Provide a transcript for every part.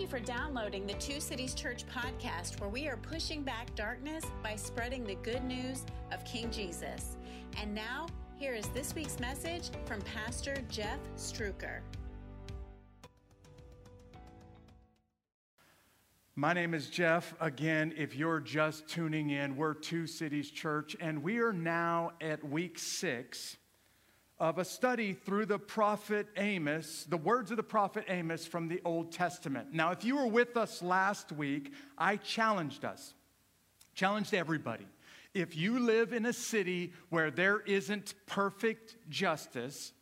You for downloading the Two Cities Church podcast, where we are pushing back darkness by spreading the good news of King Jesus. And now, here is this week's message from Pastor Jeff Struecker. My name is Jeff. Again, if you're just tuning in, we're Two Cities Church, and we are now at week six of a study through the prophet Amos, the words of the prophet Amos from the Old Testament. Now, if you were with us last week, I challenged us, challenged everybody. If you live in a city where there isn't perfect justice,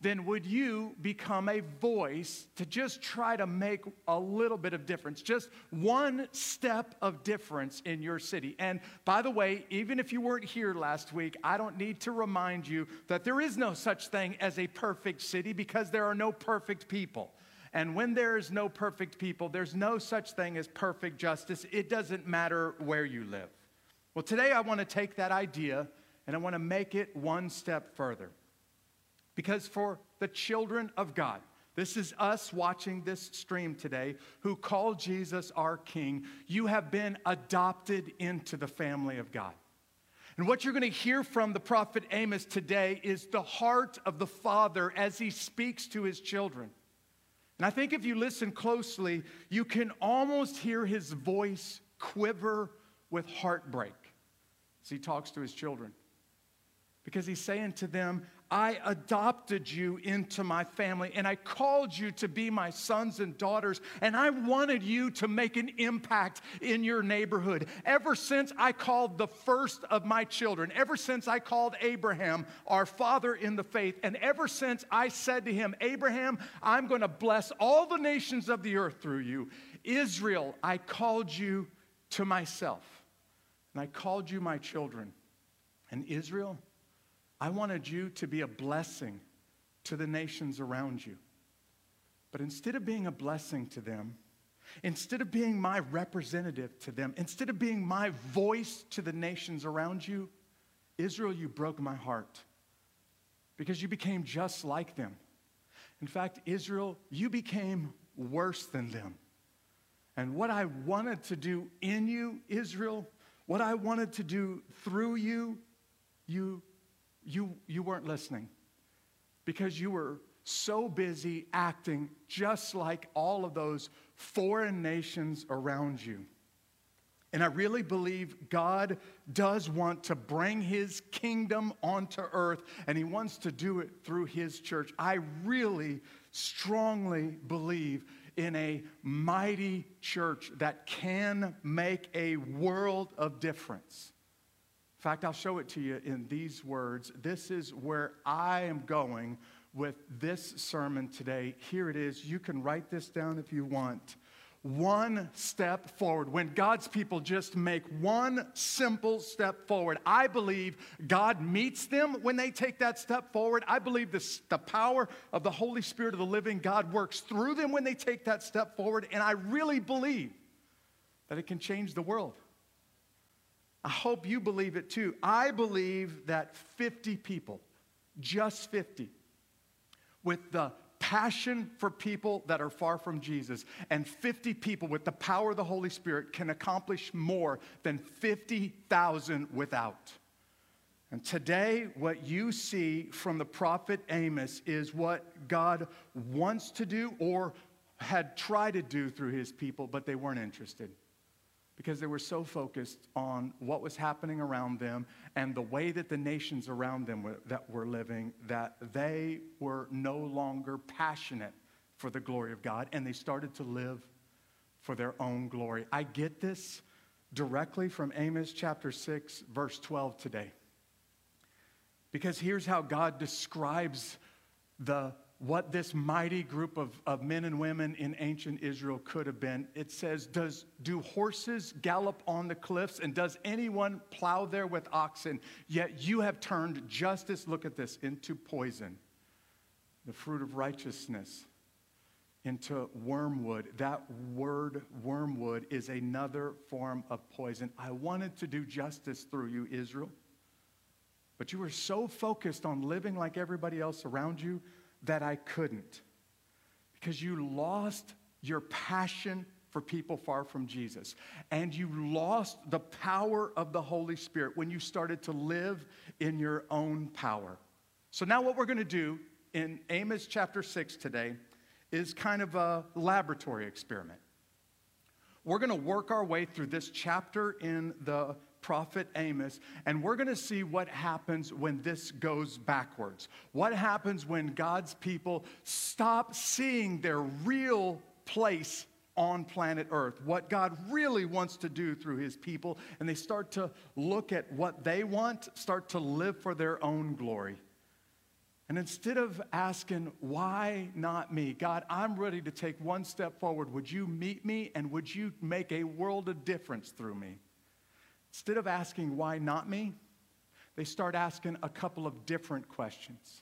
then would you become a voice to just try to make a little bit of difference, just one step of difference in your city? And by the way, even if you weren't here last week, I don't need to remind you that there is no such thing as a perfect city because there are no perfect people. And when there is no perfect people, there's no such thing as perfect justice. It doesn't matter where you live. Well, today I want to take that idea and I want to make it one step further. Because for the children of God, this is us watching this stream today who call Jesus our King. You have been adopted into the family of God. And what you're going to hear from the prophet Amos today is the heart of the Father as he speaks to his children. And I think if you listen closely, you can almost hear his voice quiver with heartbreak as he talks to his children. Because he's saying to them, I adopted you into my family and I called you to be my sons and daughters, and I wanted you to make an impact in your neighborhood. Ever since I called the first of my children, ever since I called Abraham our father in the faith, and ever since I said to him, Abraham, I'm going to bless all the nations of the earth through you, Israel, I called you to myself, and I called you my children. And Israel, I wanted you to be a blessing to the nations around you. But instead of being a blessing to them, instead of being my representative to them, instead of being my voice to the nations around you, Israel, you broke my heart because you became just like them. In fact, Israel, you became worse than them. And what I wanted to do in you, Israel, what I wanted to do through you, you you, you weren't listening because you were so busy acting just like all of those foreign nations around you. And I really believe God does want to bring his kingdom onto earth, and he wants to do it through his church. I really strongly believe in a mighty church that can make a world of difference fact, I'll show it to you in these words. This is where I am going with this sermon today. Here it is. You can write this down if you want. One step forward. When God's people just make one simple step forward, I believe God meets them when they take that step forward. I believe this, the power of the Holy Spirit of the living God works through them when they take that step forward. And I really believe that it can change the world. I hope you believe it too. I believe that 50 people, just 50, with the passion for people that are far from Jesus, and 50 people with the power of the Holy Spirit can accomplish more than 50,000 without. And today, what you see from the prophet Amos is what God wants to do or had tried to do through his people, but they weren't interested because they were so focused on what was happening around them and the way that the nations around them were, that were living that they were no longer passionate for the glory of God and they started to live for their own glory. I get this directly from Amos chapter 6 verse 12 today. Because here's how God describes the what this mighty group of, of men and women in ancient Israel could have been. It says, does, Do horses gallop on the cliffs, and does anyone plow there with oxen? Yet you have turned justice, look at this, into poison, the fruit of righteousness into wormwood. That word wormwood is another form of poison. I wanted to do justice through you, Israel. But you were so focused on living like everybody else around you that I couldn't because you lost your passion for people far from Jesus. And you lost the power of the Holy Spirit when you started to live in your own power. So, now what we're going to do in Amos chapter 6 today is kind of a laboratory experiment. We're going to work our way through this chapter in the prophet Amos, and we're going to see what happens when this goes backwards. What happens when God's people stop seeing their real place on planet Earth, what God really wants to do through his people, and they start to look at what they want, start to live for their own glory. And instead of asking, why not me? God, I'm ready to take one step forward. Would you meet me and would you make a world of difference through me? Instead of asking, why not me? They start asking a couple of different questions.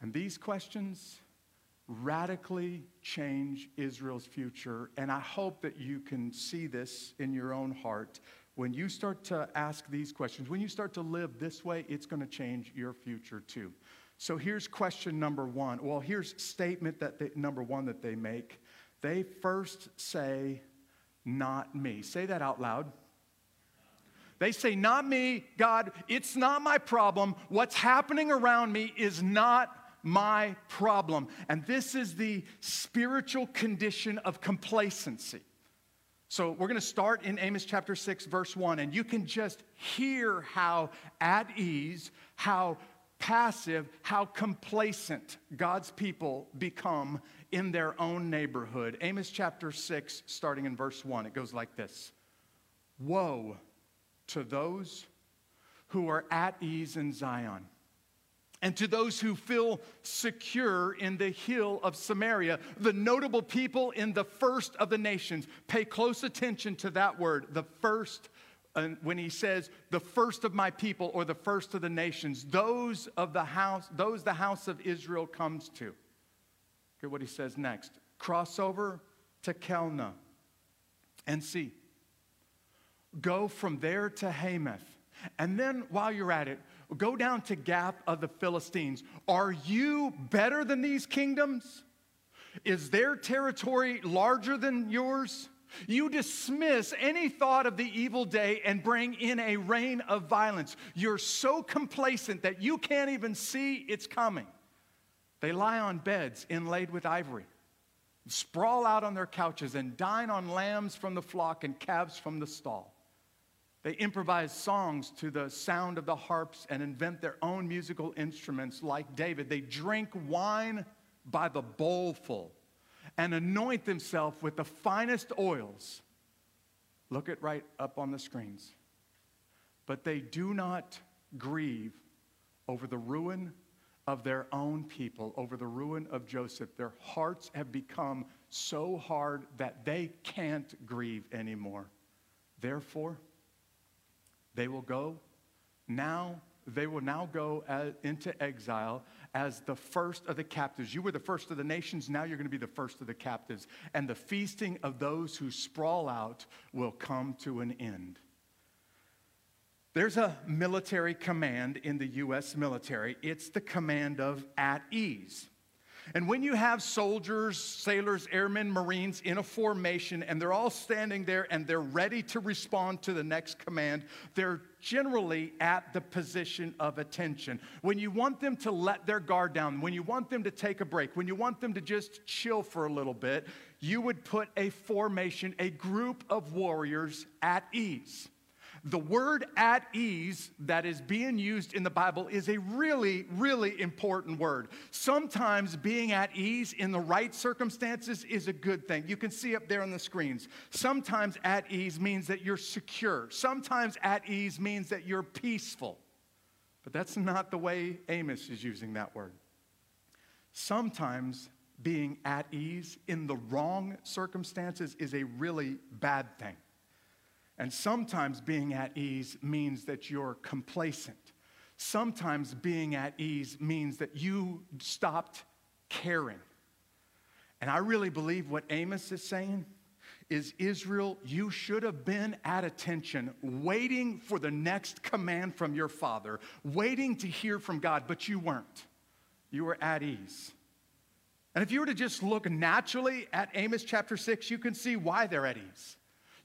And these questions radically change Israel's future. And I hope that you can see this in your own heart. When you start to ask these questions, when you start to live this way, it's going to change your future too. So here's question number one. Well, here's statement that they, number one that they make. They first say, "Not me." Say that out loud. They say, Not me, God, it's not my problem. What's happening around me is not my problem. And this is the spiritual condition of complacency. So we're going to start in Amos chapter 6, verse 1, and you can just hear how at ease, how passive, how complacent God's people become in their own neighborhood. Amos chapter 6, starting in verse 1, it goes like this Woe to those who are at ease in Zion and to those who feel secure in the hill of Samaria, the notable people in the first of the nations. Pay close attention to that word, the first. And when he says the first of my people or the first of the nations, those of the house, those the house of Israel comes to. Look at what he says next. Cross over to Calneh and see. Go from there to Hamath. And then while you're at it, Go down to Gath of the Philistines. Are you better than these kingdoms? Is their territory larger than yours? You dismiss any thought of the evil day and bring in a reign of violence. You're so complacent that you can't even see it's coming. They lie on beds inlaid with ivory, sprawl out on their couches, and dine on lambs from the flock and calves from the stall. They improvise songs to the sound of the harps and invent their own musical instruments like David. They drink wine by the bowlful and anoint themselves with the finest oils. Look it right up on the screens. But they do not grieve over the ruin of their own people, over the ruin of Joseph. Their hearts have become so hard that they can't grieve anymore. Therefore, they will go now, they will now go as, into exile as the first of the captives. You were the first of the nations, now you're going to be the first of the captives. And the feasting of those who sprawl out will come to an end. There's a military command in the U.S. military. It's the command of at ease. And when you have soldiers, sailors, airmen, marines in a formation and they're all standing there and they're ready to respond to the next command, they're generally at the position of attention. When you want them to let their guard down, when you want them to take a break, when you want them to just chill for a little bit, you would put a formation, a group of warriors at ease. The word at ease that is being used in the Bible is a really, really important word. Sometimes being at ease in the right circumstances is a good thing. You can see up there on the screens. Sometimes at ease means that you're secure, sometimes at ease means that you're peaceful. But that's not the way Amos is using that word. Sometimes being at ease in the wrong circumstances is a really bad thing. And sometimes being at ease means that you're complacent. Sometimes being at ease means that you stopped caring. And I really believe what Amos is saying is Israel, you should have been at attention, waiting for the next command from your father, waiting to hear from God, but you weren't. You were at ease. And if you were to just look naturally at Amos chapter 6, you can see why they're at ease.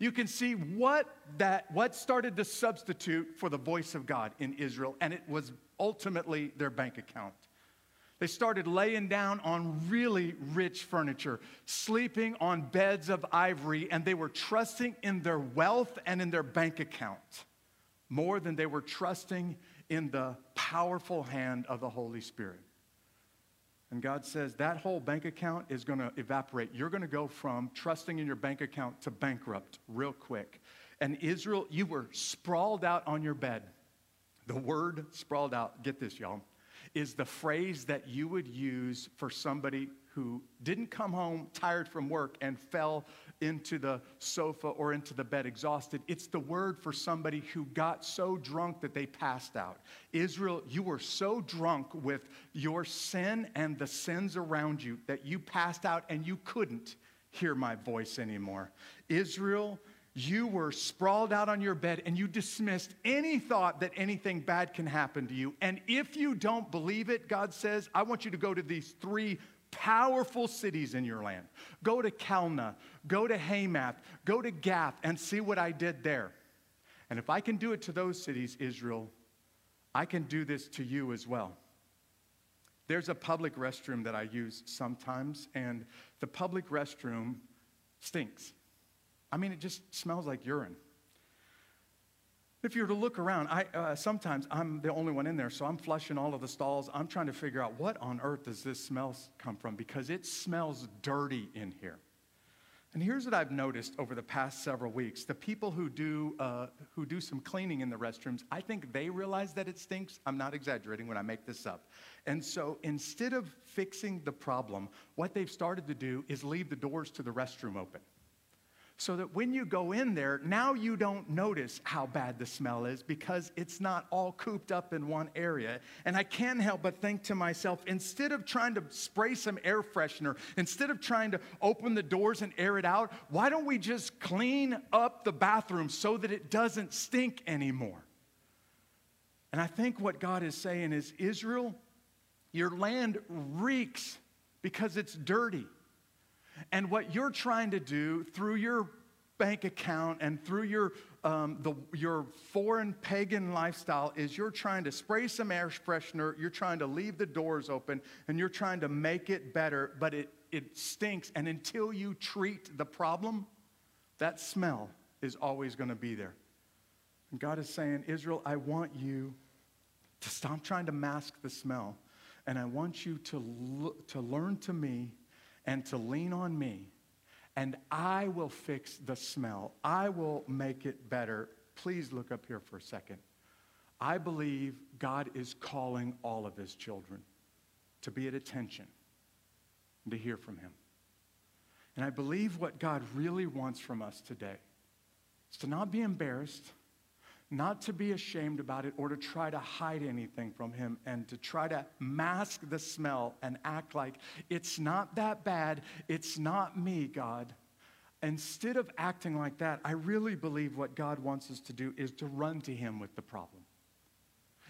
You can see what that what started to substitute for the voice of God in Israel, and it was ultimately their bank account. They started laying down on really rich furniture, sleeping on beds of ivory, and they were trusting in their wealth and in their bank account more than they were trusting in the powerful hand of the Holy Spirit. And God says that whole bank account is going to evaporate. You're going to go from trusting in your bank account to bankrupt real quick. And Israel, you were sprawled out on your bed. The word sprawled out, get this, y'all is the phrase that you would use for somebody who didn't come home tired from work and fell into the sofa or into the bed exhausted. It's the word for somebody who got so drunk that they passed out. Israel, you were so drunk with your sin and the sins around you that you passed out and you couldn't hear my voice anymore. Israel, you were sprawled out on your bed and you dismissed any thought that anything bad can happen to you. And if you don't believe it, God says, I want you to go to these three powerful cities in your land. Go to Calneh, go to Hamath, go to Gath, and see what I did there. And if I can do it to those cities, Israel, I can do this to you as well. There's a public restroom that I use sometimes, and the public restroom stinks. I mean, it just smells like urine. If you were to look around, I, uh, sometimes I'm the only one in there, so I'm flushing all of the stalls. I'm trying to figure out what on earth does this smell come from because it smells dirty in here. And here's what I've noticed over the past several weeks: the people who do uh, who do some cleaning in the restrooms, I think they realize that it stinks. I'm not exaggerating when I make this up. And so instead of fixing the problem, what they've started to do is leave the doors to the restroom open so that when you go in there, now you don't notice how bad the smell is because it's not all cooped up in one area. And I can't help but think to myself, instead of trying to spray some air freshener, instead of trying to open the doors and air it out, why don't we just clean up the bathroom so that it doesn't stink anymore? And I think what God is saying is, Israel, your land reeks because it's dirty. And what you're trying to do through your bank account and through your, um, the, your foreign pagan lifestyle is you're trying to spray some air freshener, you're trying to leave the doors open, and you're trying to make it better, but it, it stinks. And until you treat the problem, that smell is always going to be there. And God is saying, Israel, I want you to stop trying to mask the smell, and I want you to, to learn to me and to lean on me, and I will fix the smell. I will make it better. Please look up here for a second. I believe God is calling all of his children to be at attention to hear from him. And I believe what God really wants from us today is to not be embarrassed not to be ashamed about it or to try to hide anything from him and to try to mask the smell and act like it's not that bad, it's not me, God. Instead of acting like that, I really believe what God wants us to do is to run to him with the problem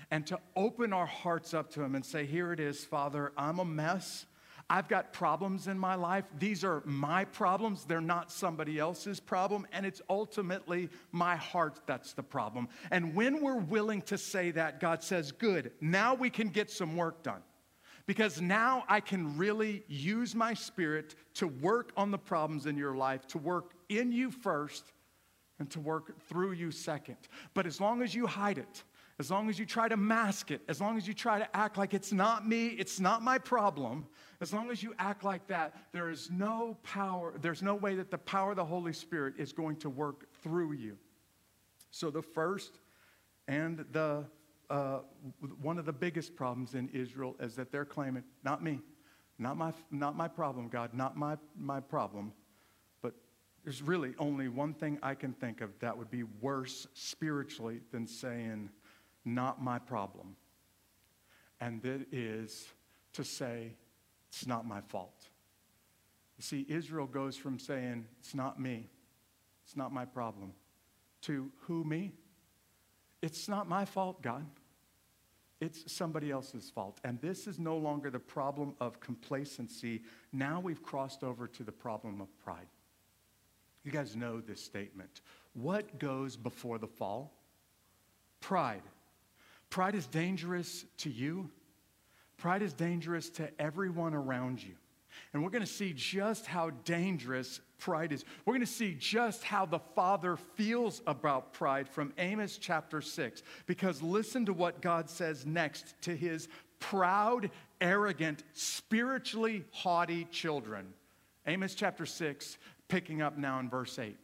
and to open our hearts up to him and say, Here it is, Father, I'm a mess. I've got problems in my life. These are my problems. They're not somebody else's problem. And it's ultimately my heart that's the problem. And when we're willing to say that, God says, Good, now we can get some work done. Because now I can really use my spirit to work on the problems in your life, to work in you first, and to work through you second. But as long as you hide it, as long as you try to mask it, as long as you try to act like it's not me, it's not my problem, as long as you act like that, there is no power, there's no way that the power of the Holy Spirit is going to work through you. So, the first and the uh, one of the biggest problems in Israel is that they're claiming, not me, not my, not my problem, God, not my, my problem. But there's really only one thing I can think of that would be worse spiritually than saying, not my problem. And that is to say, it's not my fault. You see, Israel goes from saying, it's not me, it's not my problem, to who me? It's not my fault, God. It's somebody else's fault. And this is no longer the problem of complacency. Now we've crossed over to the problem of pride. You guys know this statement. What goes before the fall? Pride. Pride is dangerous to you. Pride is dangerous to everyone around you. And we're going to see just how dangerous pride is. We're going to see just how the Father feels about pride from Amos chapter 6. Because listen to what God says next to his proud, arrogant, spiritually haughty children. Amos chapter 6, picking up now in verse 8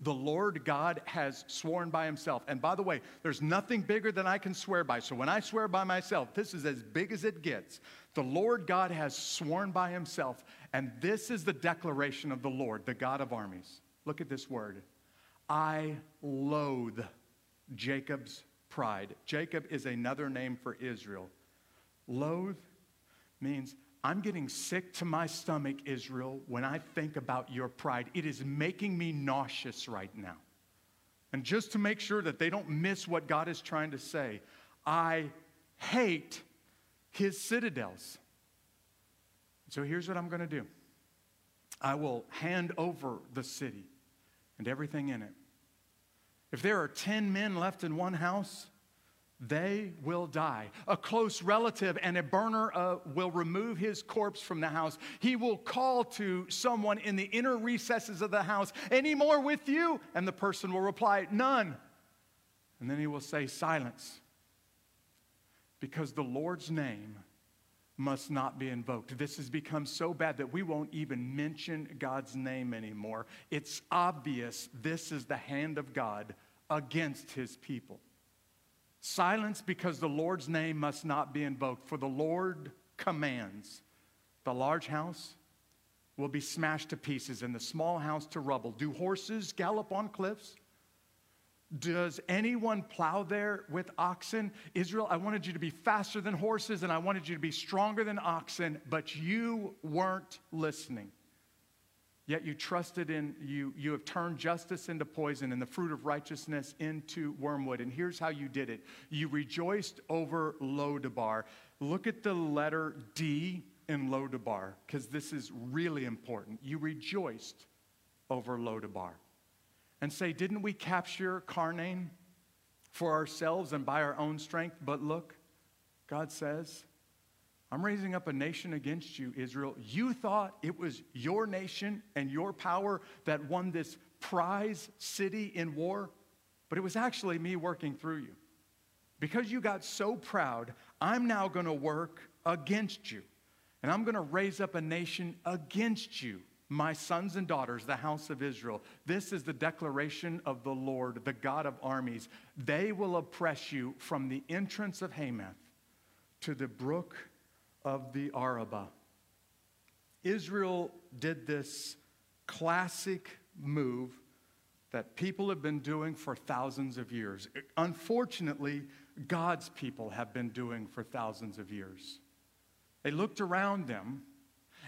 the Lord God has sworn by himself. And by the way, there's nothing bigger than I can swear by. So when I swear by myself, this is as big as it gets. The Lord God has sworn by himself. And this is the declaration of the Lord, the God of armies. Look at this word I loathe Jacob's pride. Jacob is another name for Israel. Loathe means I'm getting sick to my stomach, Israel, when I think about your pride. It is making me nauseous right now. And just to make sure that they don't miss what God is trying to say, I hate his citadels. So here's what I'm going to do I will hand over the city and everything in it. If there are 10 men left in one house, they will die. A close relative and a burner uh, will remove his corpse from the house. He will call to someone in the inner recesses of the house, Any more with you? And the person will reply, None. And then he will say, Silence. Because the Lord's name must not be invoked. This has become so bad that we won't even mention God's name anymore. It's obvious this is the hand of God against his people. Silence because the Lord's name must not be invoked, for the Lord commands. The large house will be smashed to pieces and the small house to rubble. Do horses gallop on cliffs? Does anyone plow there with oxen? Israel, I wanted you to be faster than horses and I wanted you to be stronger than oxen, but you weren't listening. Yet you trusted in, you, you have turned justice into poison and the fruit of righteousness into wormwood. And here's how you did it you rejoiced over Lodabar. Look at the letter D in Lodabar, because this is really important. You rejoiced over Lodabar. And say, didn't we capture Karnaim for ourselves and by our own strength? But look, God says, I'm raising up a nation against you, Israel. You thought it was your nation and your power that won this prize city in war, but it was actually me working through you. Because you got so proud, I'm now going to work against you. And I'm going to raise up a nation against you, my sons and daughters, the house of Israel. This is the declaration of the Lord, the God of armies. They will oppress you from the entrance of Hamath to the brook of the Arabah. Israel did this classic move that people have been doing for thousands of years. Unfortunately, God's people have been doing for thousands of years. They looked around them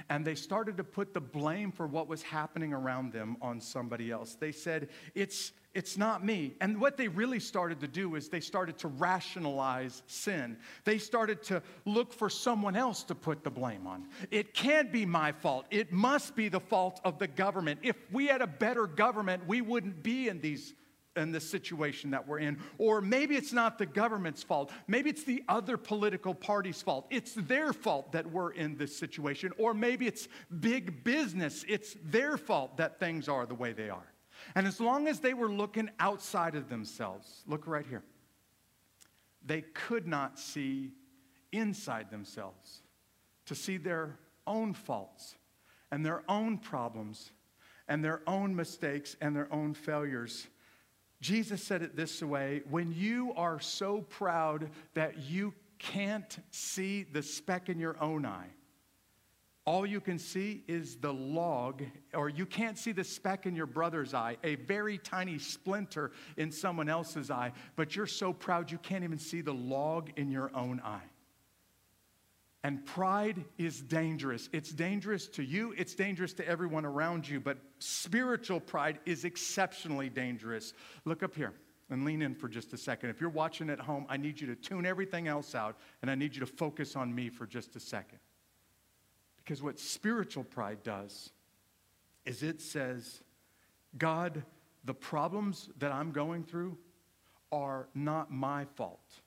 and they started to put the blame for what was happening around them on somebody else. They said, It's, it's not me. And what they really started to do is they started to rationalize sin. They started to look for someone else to put the blame on. It can't be my fault. It must be the fault of the government. If we had a better government, we wouldn't be in these in the situation that we're in. Or maybe it's not the government's fault. Maybe it's the other political party's fault. It's their fault that we're in this situation. Or maybe it's big business. It's their fault that things are the way they are. And as long as they were looking outside of themselves, look right here, they could not see inside themselves to see their own faults and their own problems and their own mistakes and their own failures. Jesus said it this way when you are so proud that you can't see the speck in your own eye, all you can see is the log, or you can't see the speck in your brother's eye, a very tiny splinter in someone else's eye, but you're so proud you can't even see the log in your own eye. And pride is dangerous. It's dangerous to you, it's dangerous to everyone around you, but spiritual pride is exceptionally dangerous. Look up here. And lean in for just a second. If you're watching at home, I need you to tune everything else out and I need you to focus on me for just a second. Because what spiritual pride does is it says, God, the problems that I'm going through are not my fault.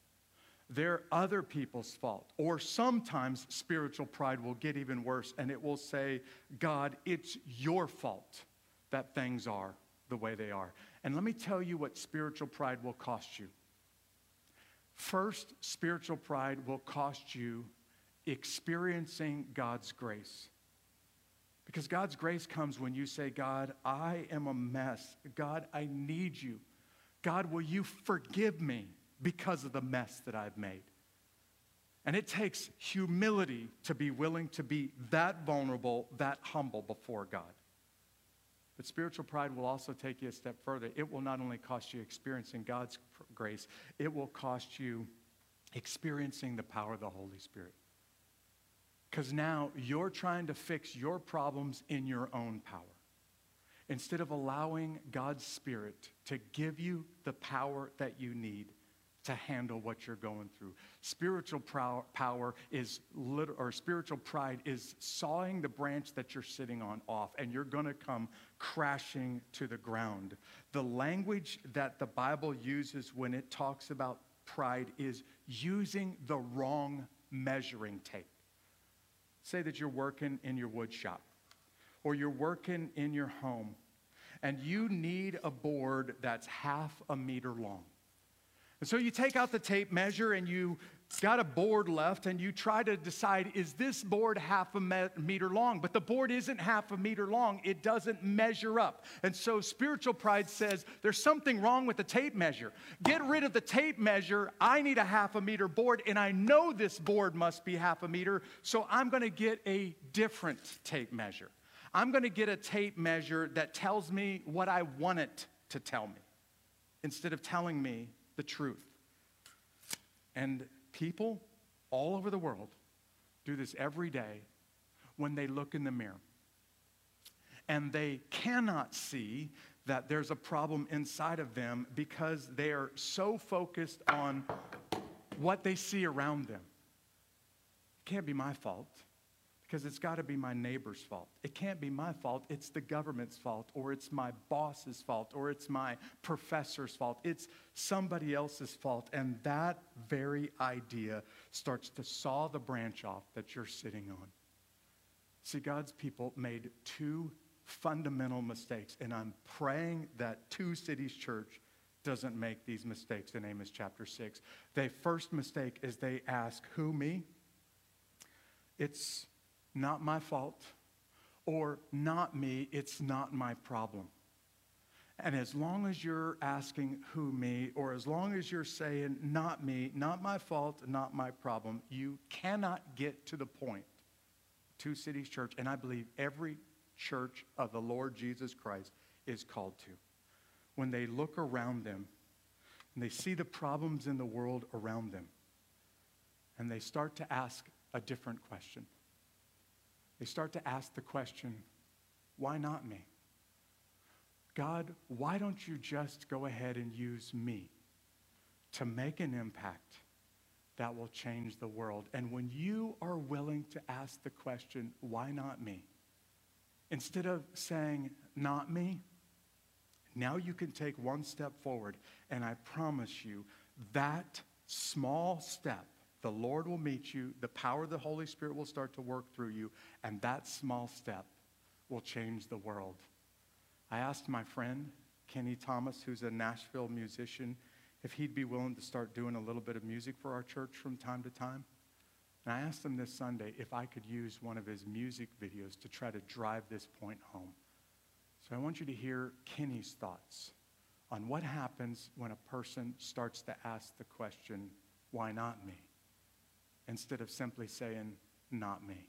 They're other people's fault. Or sometimes spiritual pride will get even worse and it will say, God, it's your fault that things are the way they are. And let me tell you what spiritual pride will cost you. First, spiritual pride will cost you experiencing God's grace. Because God's grace comes when you say, God, I am a mess. God, I need you. God, will you forgive me because of the mess that I've made? And it takes humility to be willing to be that vulnerable, that humble before God. But spiritual pride will also take you a step further. It will not only cost you experiencing God's grace, it will cost you experiencing the power of the Holy Spirit. Because now you're trying to fix your problems in your own power. Instead of allowing God's Spirit to give you the power that you need to handle what you're going through. Spiritual power is, lit- or spiritual pride is sawing the branch that you're sitting on off, and you're going to come crashing to the ground. The language that the Bible uses when it talks about pride is using the wrong measuring tape. Say that you're working in your wood shop or you're working in your home and you need a board that's half a meter long. And so you take out the tape measure and you got a board left and you try to decide is this board half a meter long? But the board isn't half a meter long, it doesn't measure up. And so spiritual pride says there's something wrong with the tape measure. Get rid of the tape measure. I need a half a meter board and I know this board must be half a meter, so I'm going to get a different tape measure. I'm going to get a tape measure that tells me what I want it to tell me instead of telling me the truth. And people all over the world do this every day when they look in the mirror. And they cannot see that there's a problem inside of them because they are so focused on what they see around them. It can't be my fault because it's got to be my neighbor's fault. It can't be my fault. It's the government's fault, or it's my boss's fault, or it's my professor's fault. It's somebody else's fault. And that very idea starts to saw the branch off that you're sitting on. See, God's people made two fundamental mistakes, and I'm praying that Two Cities Church doesn't make these mistakes in Amos chapter 6. The first mistake is they ask, Who, me? It's not my fault, or not me, it's not my problem. And as long as you're asking who me, or as long as you're saying not me, not my fault, not my problem, you cannot get to the point. Two Cities Church, and I believe every church of the Lord Jesus Christ is called to. When they look around them and they see the problems in the world around them, and they start to ask a different question they start to ask the question, why not me? God, why don't you just go ahead and use me to make an impact that will change the world? And when you are willing to ask the question, why not me? Instead of saying, not me, now you can take one step forward. And I promise you, that small step the Lord will meet you, the power of the Holy Spirit will start to work through you, and that small step will change the world. I asked my friend, Kenny Thomas, who's a Nashville musician, if he'd be willing to start doing a little bit of music for our church from time to time. And I asked him this Sunday if I could use one of his music videos to try to drive this point home. So I want you to hear Kenny's thoughts on what happens when a person starts to ask the question, why not me? Instead of simply saying, not me.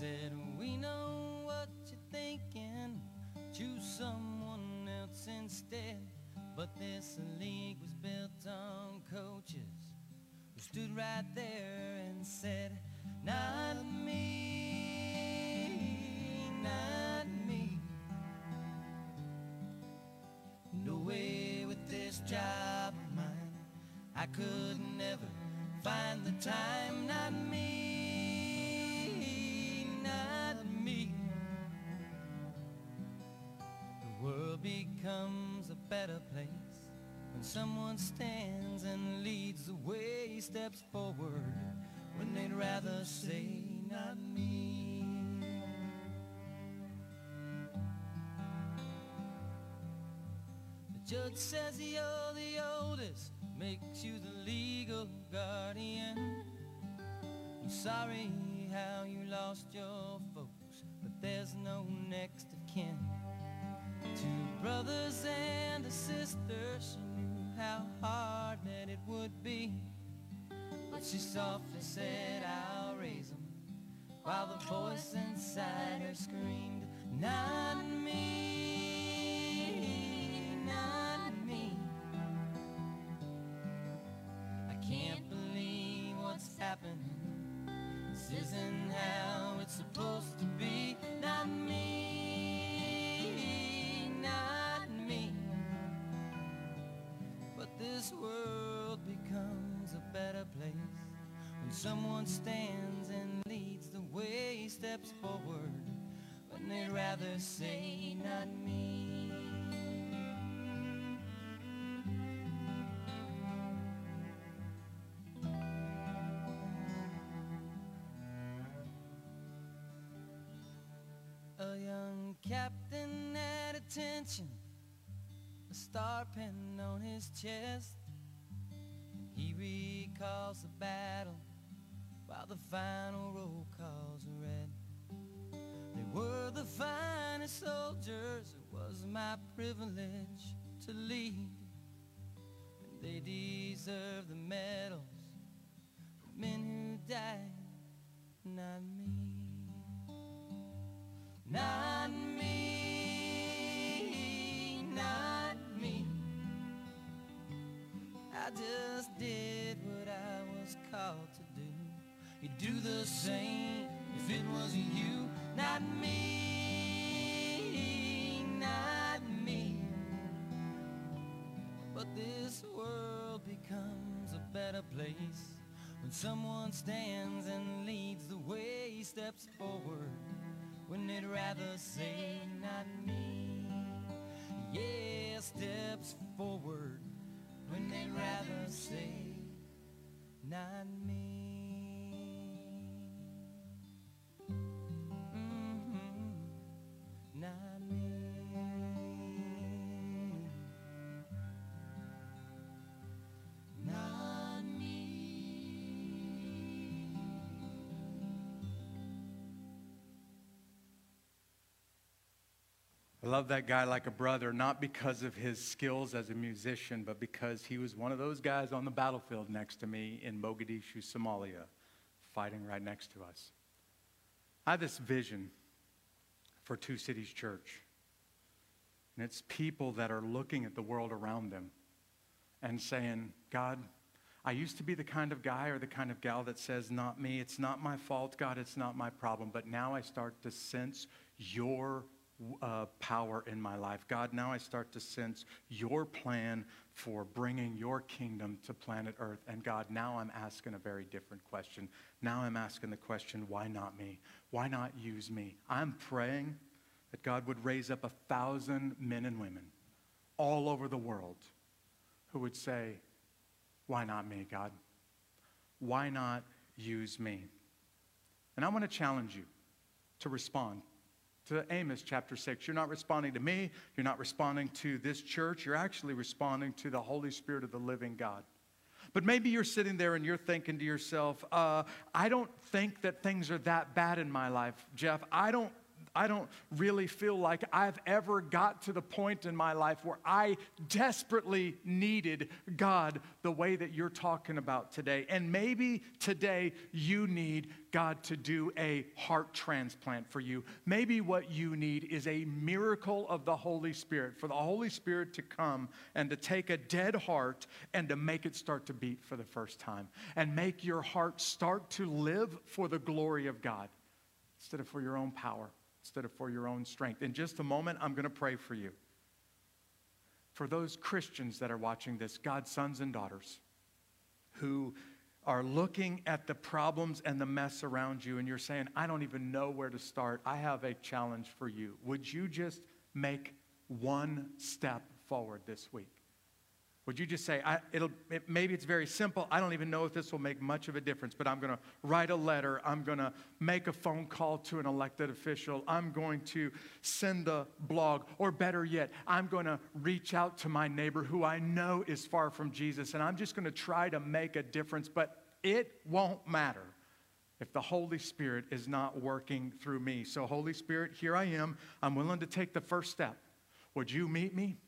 Said, We know what you're thinking. Choose someone else instead. But this league was built on coaches who stood right there and said, Not me, not me. No way with this job of mine. I could never find the time, someone stands and leads the way, steps forward when they'd rather say, not me. The judge says you're the oldest, makes you the legal guardian. I'm sorry how you lost your folks, but there's no next of kin. Two brothers and a sister, how hard that it would be. But she softly said, I'll raise them, while the voice inside her screamed, Not me, not me. I can't believe what's happening. This isn't how it's supposed to. Someone stands and leads the way, steps forward when they'd rather say, not me. A young captain at attention, a star pen on his chest. He recalls the battle while the final roll calls are read. They were the finest soldiers, it was my privilege to lead. And they deserve the medals, the men who died, not me. Not me, not me. I just did do the same if it was you, not me, not me. But this world becomes a better place when someone stands and leads the way, steps forward when they'd rather say, not me. Yeah, steps forward when they'd rather say, not me. Love that guy like a brother, not because of his skills as a musician, but because he was one of those guys on the battlefield next to me in Mogadishu, Somalia, fighting right next to us. I have this vision for Two Cities Church. And it's people that are looking at the world around them and saying, God, I used to be the kind of guy or the kind of gal that says, Not me, it's not my fault, God, it's not my problem. But now I start to sense your uh, power in my life. God, now I start to sense your plan for bringing your kingdom to planet Earth. And God, now I'm asking a very different question. Now I'm asking the question, why not me? Why not use me? I'm praying that God would raise up a thousand men and women all over the world who would say, why not me, God? Why not use me? And I want to challenge you to respond to Amos chapter 6. You're not responding to me, you're not responding to this church, you're actually responding to the Holy Spirit of the living God. But maybe you're sitting there and you're thinking to yourself, uh, I don't think that things are that bad in my life, Jeff. I don't. I don't really feel like I've ever got to the point in my life where I desperately needed God the way that you're talking about today. And maybe today you need God to do a heart transplant for you. Maybe what you need is a miracle of the Holy Spirit, for the Holy Spirit to come and to take a dead heart and to make it start to beat for the first time and make your heart start to live for the glory of God instead of for your own power instead of for your own strength. In just a moment, I'm going to pray for you. For those Christians that are watching this, God's sons and daughters who are looking at the problems and the mess around you, and you're saying, I don't even know where to start. I have a challenge for you. Would you just make one step forward this week? Would you just say, it'll, it, maybe it's very simple. I don't even know if this will make much of a difference, but I'm going to write a letter. I'm going to make a phone call to an elected official. I'm going to send a blog. Or better yet, I'm going to reach out to my neighbor who I know is far from Jesus, and I'm just going to try to make a difference. But it won't matter if the Holy Spirit is not working through me. So, Holy Spirit, here I am. I'm willing to take the first step. Would you meet me?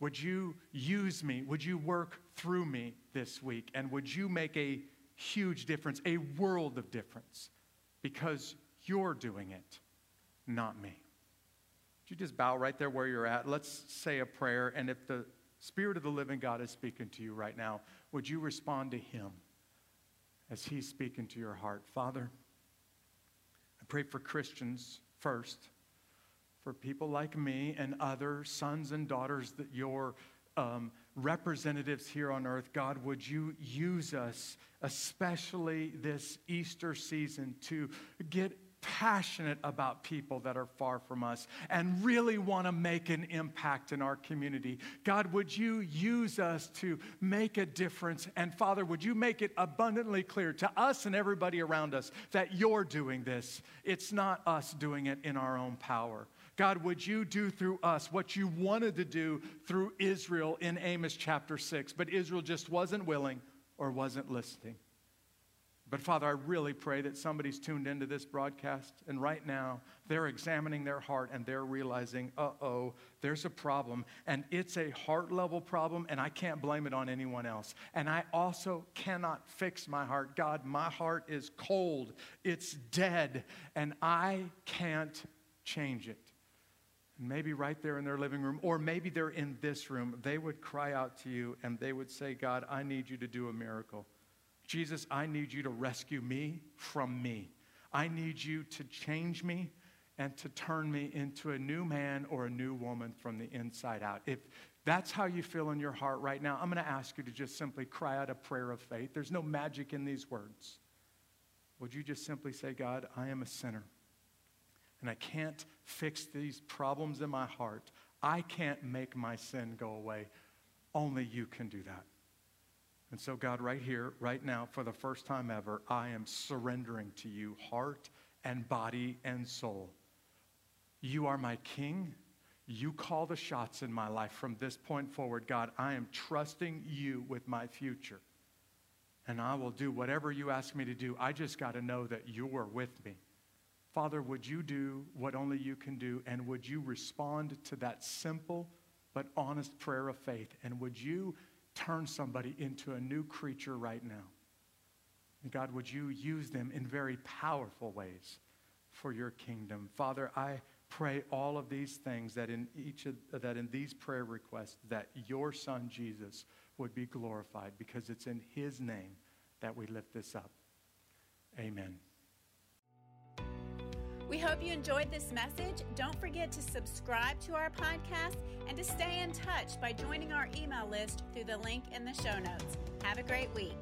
Would you use me? Would you work through me this week? And would you make a huge difference, a world of difference? Because you're doing it, not me. Would you just bow right there where you're at? Let's say a prayer. And if the Spirit of the living God is speaking to you right now, would you respond to Him as He's speaking to your heart? Father, I pray for Christians first for people like me and other sons and daughters that your um, representatives here on earth, God, would you use us, especially this Easter season, to get passionate about people that are far from us and really want to make an impact in our community. God, would you use us to make a difference? And Father, would you make it abundantly clear to us and everybody around us that you're doing this? It's not us doing it in our own power. God, would you do through us what you wanted to do through Israel in Amos chapter 6? But Israel just wasn't willing or wasn't listening. But Father, I really pray that somebody's tuned into this broadcast and right now they're examining their heart and they're realizing, uh oh, there's a problem. And it's a heart level problem and I can't blame it on anyone else. And I also cannot fix my heart. God, my heart is cold, it's dead, and I can't change it maybe right there in their living room, or maybe they're in this room, they would cry out to you and they would say, God, I need you to do a miracle. Jesus, I need you to rescue me from me. I need you to change me and to turn me into a new man or a new woman from the inside out. If that's how you feel in your heart right now, I'm going to ask you to just simply cry out a prayer of faith. There's no magic in these words. Would you just simply say, God, I am a sinner and I can't fix these problems in my heart. I can't make my sin go away. Only you can do that. And so, God, right here, right now, for the first time ever, I am surrendering to you, heart and body and soul. You are my king. You call the shots in my life from this point forward. God, I am trusting you with my future. And I will do whatever you ask me to do. I just got to know that you are with me. Father, would you do what only you can do? And would you respond to that simple but honest prayer of faith? And would you turn somebody into a new creature right now? And God, would you use them in very powerful ways for your kingdom? Father, I pray all of these things that in each of, that in these prayer requests that your son Jesus would be glorified because it's in his name that we lift this up. Amen. We hope you enjoyed this message. Don't forget to subscribe to our podcast and to stay in touch by joining our email list through the link in the show notes. Have a great week.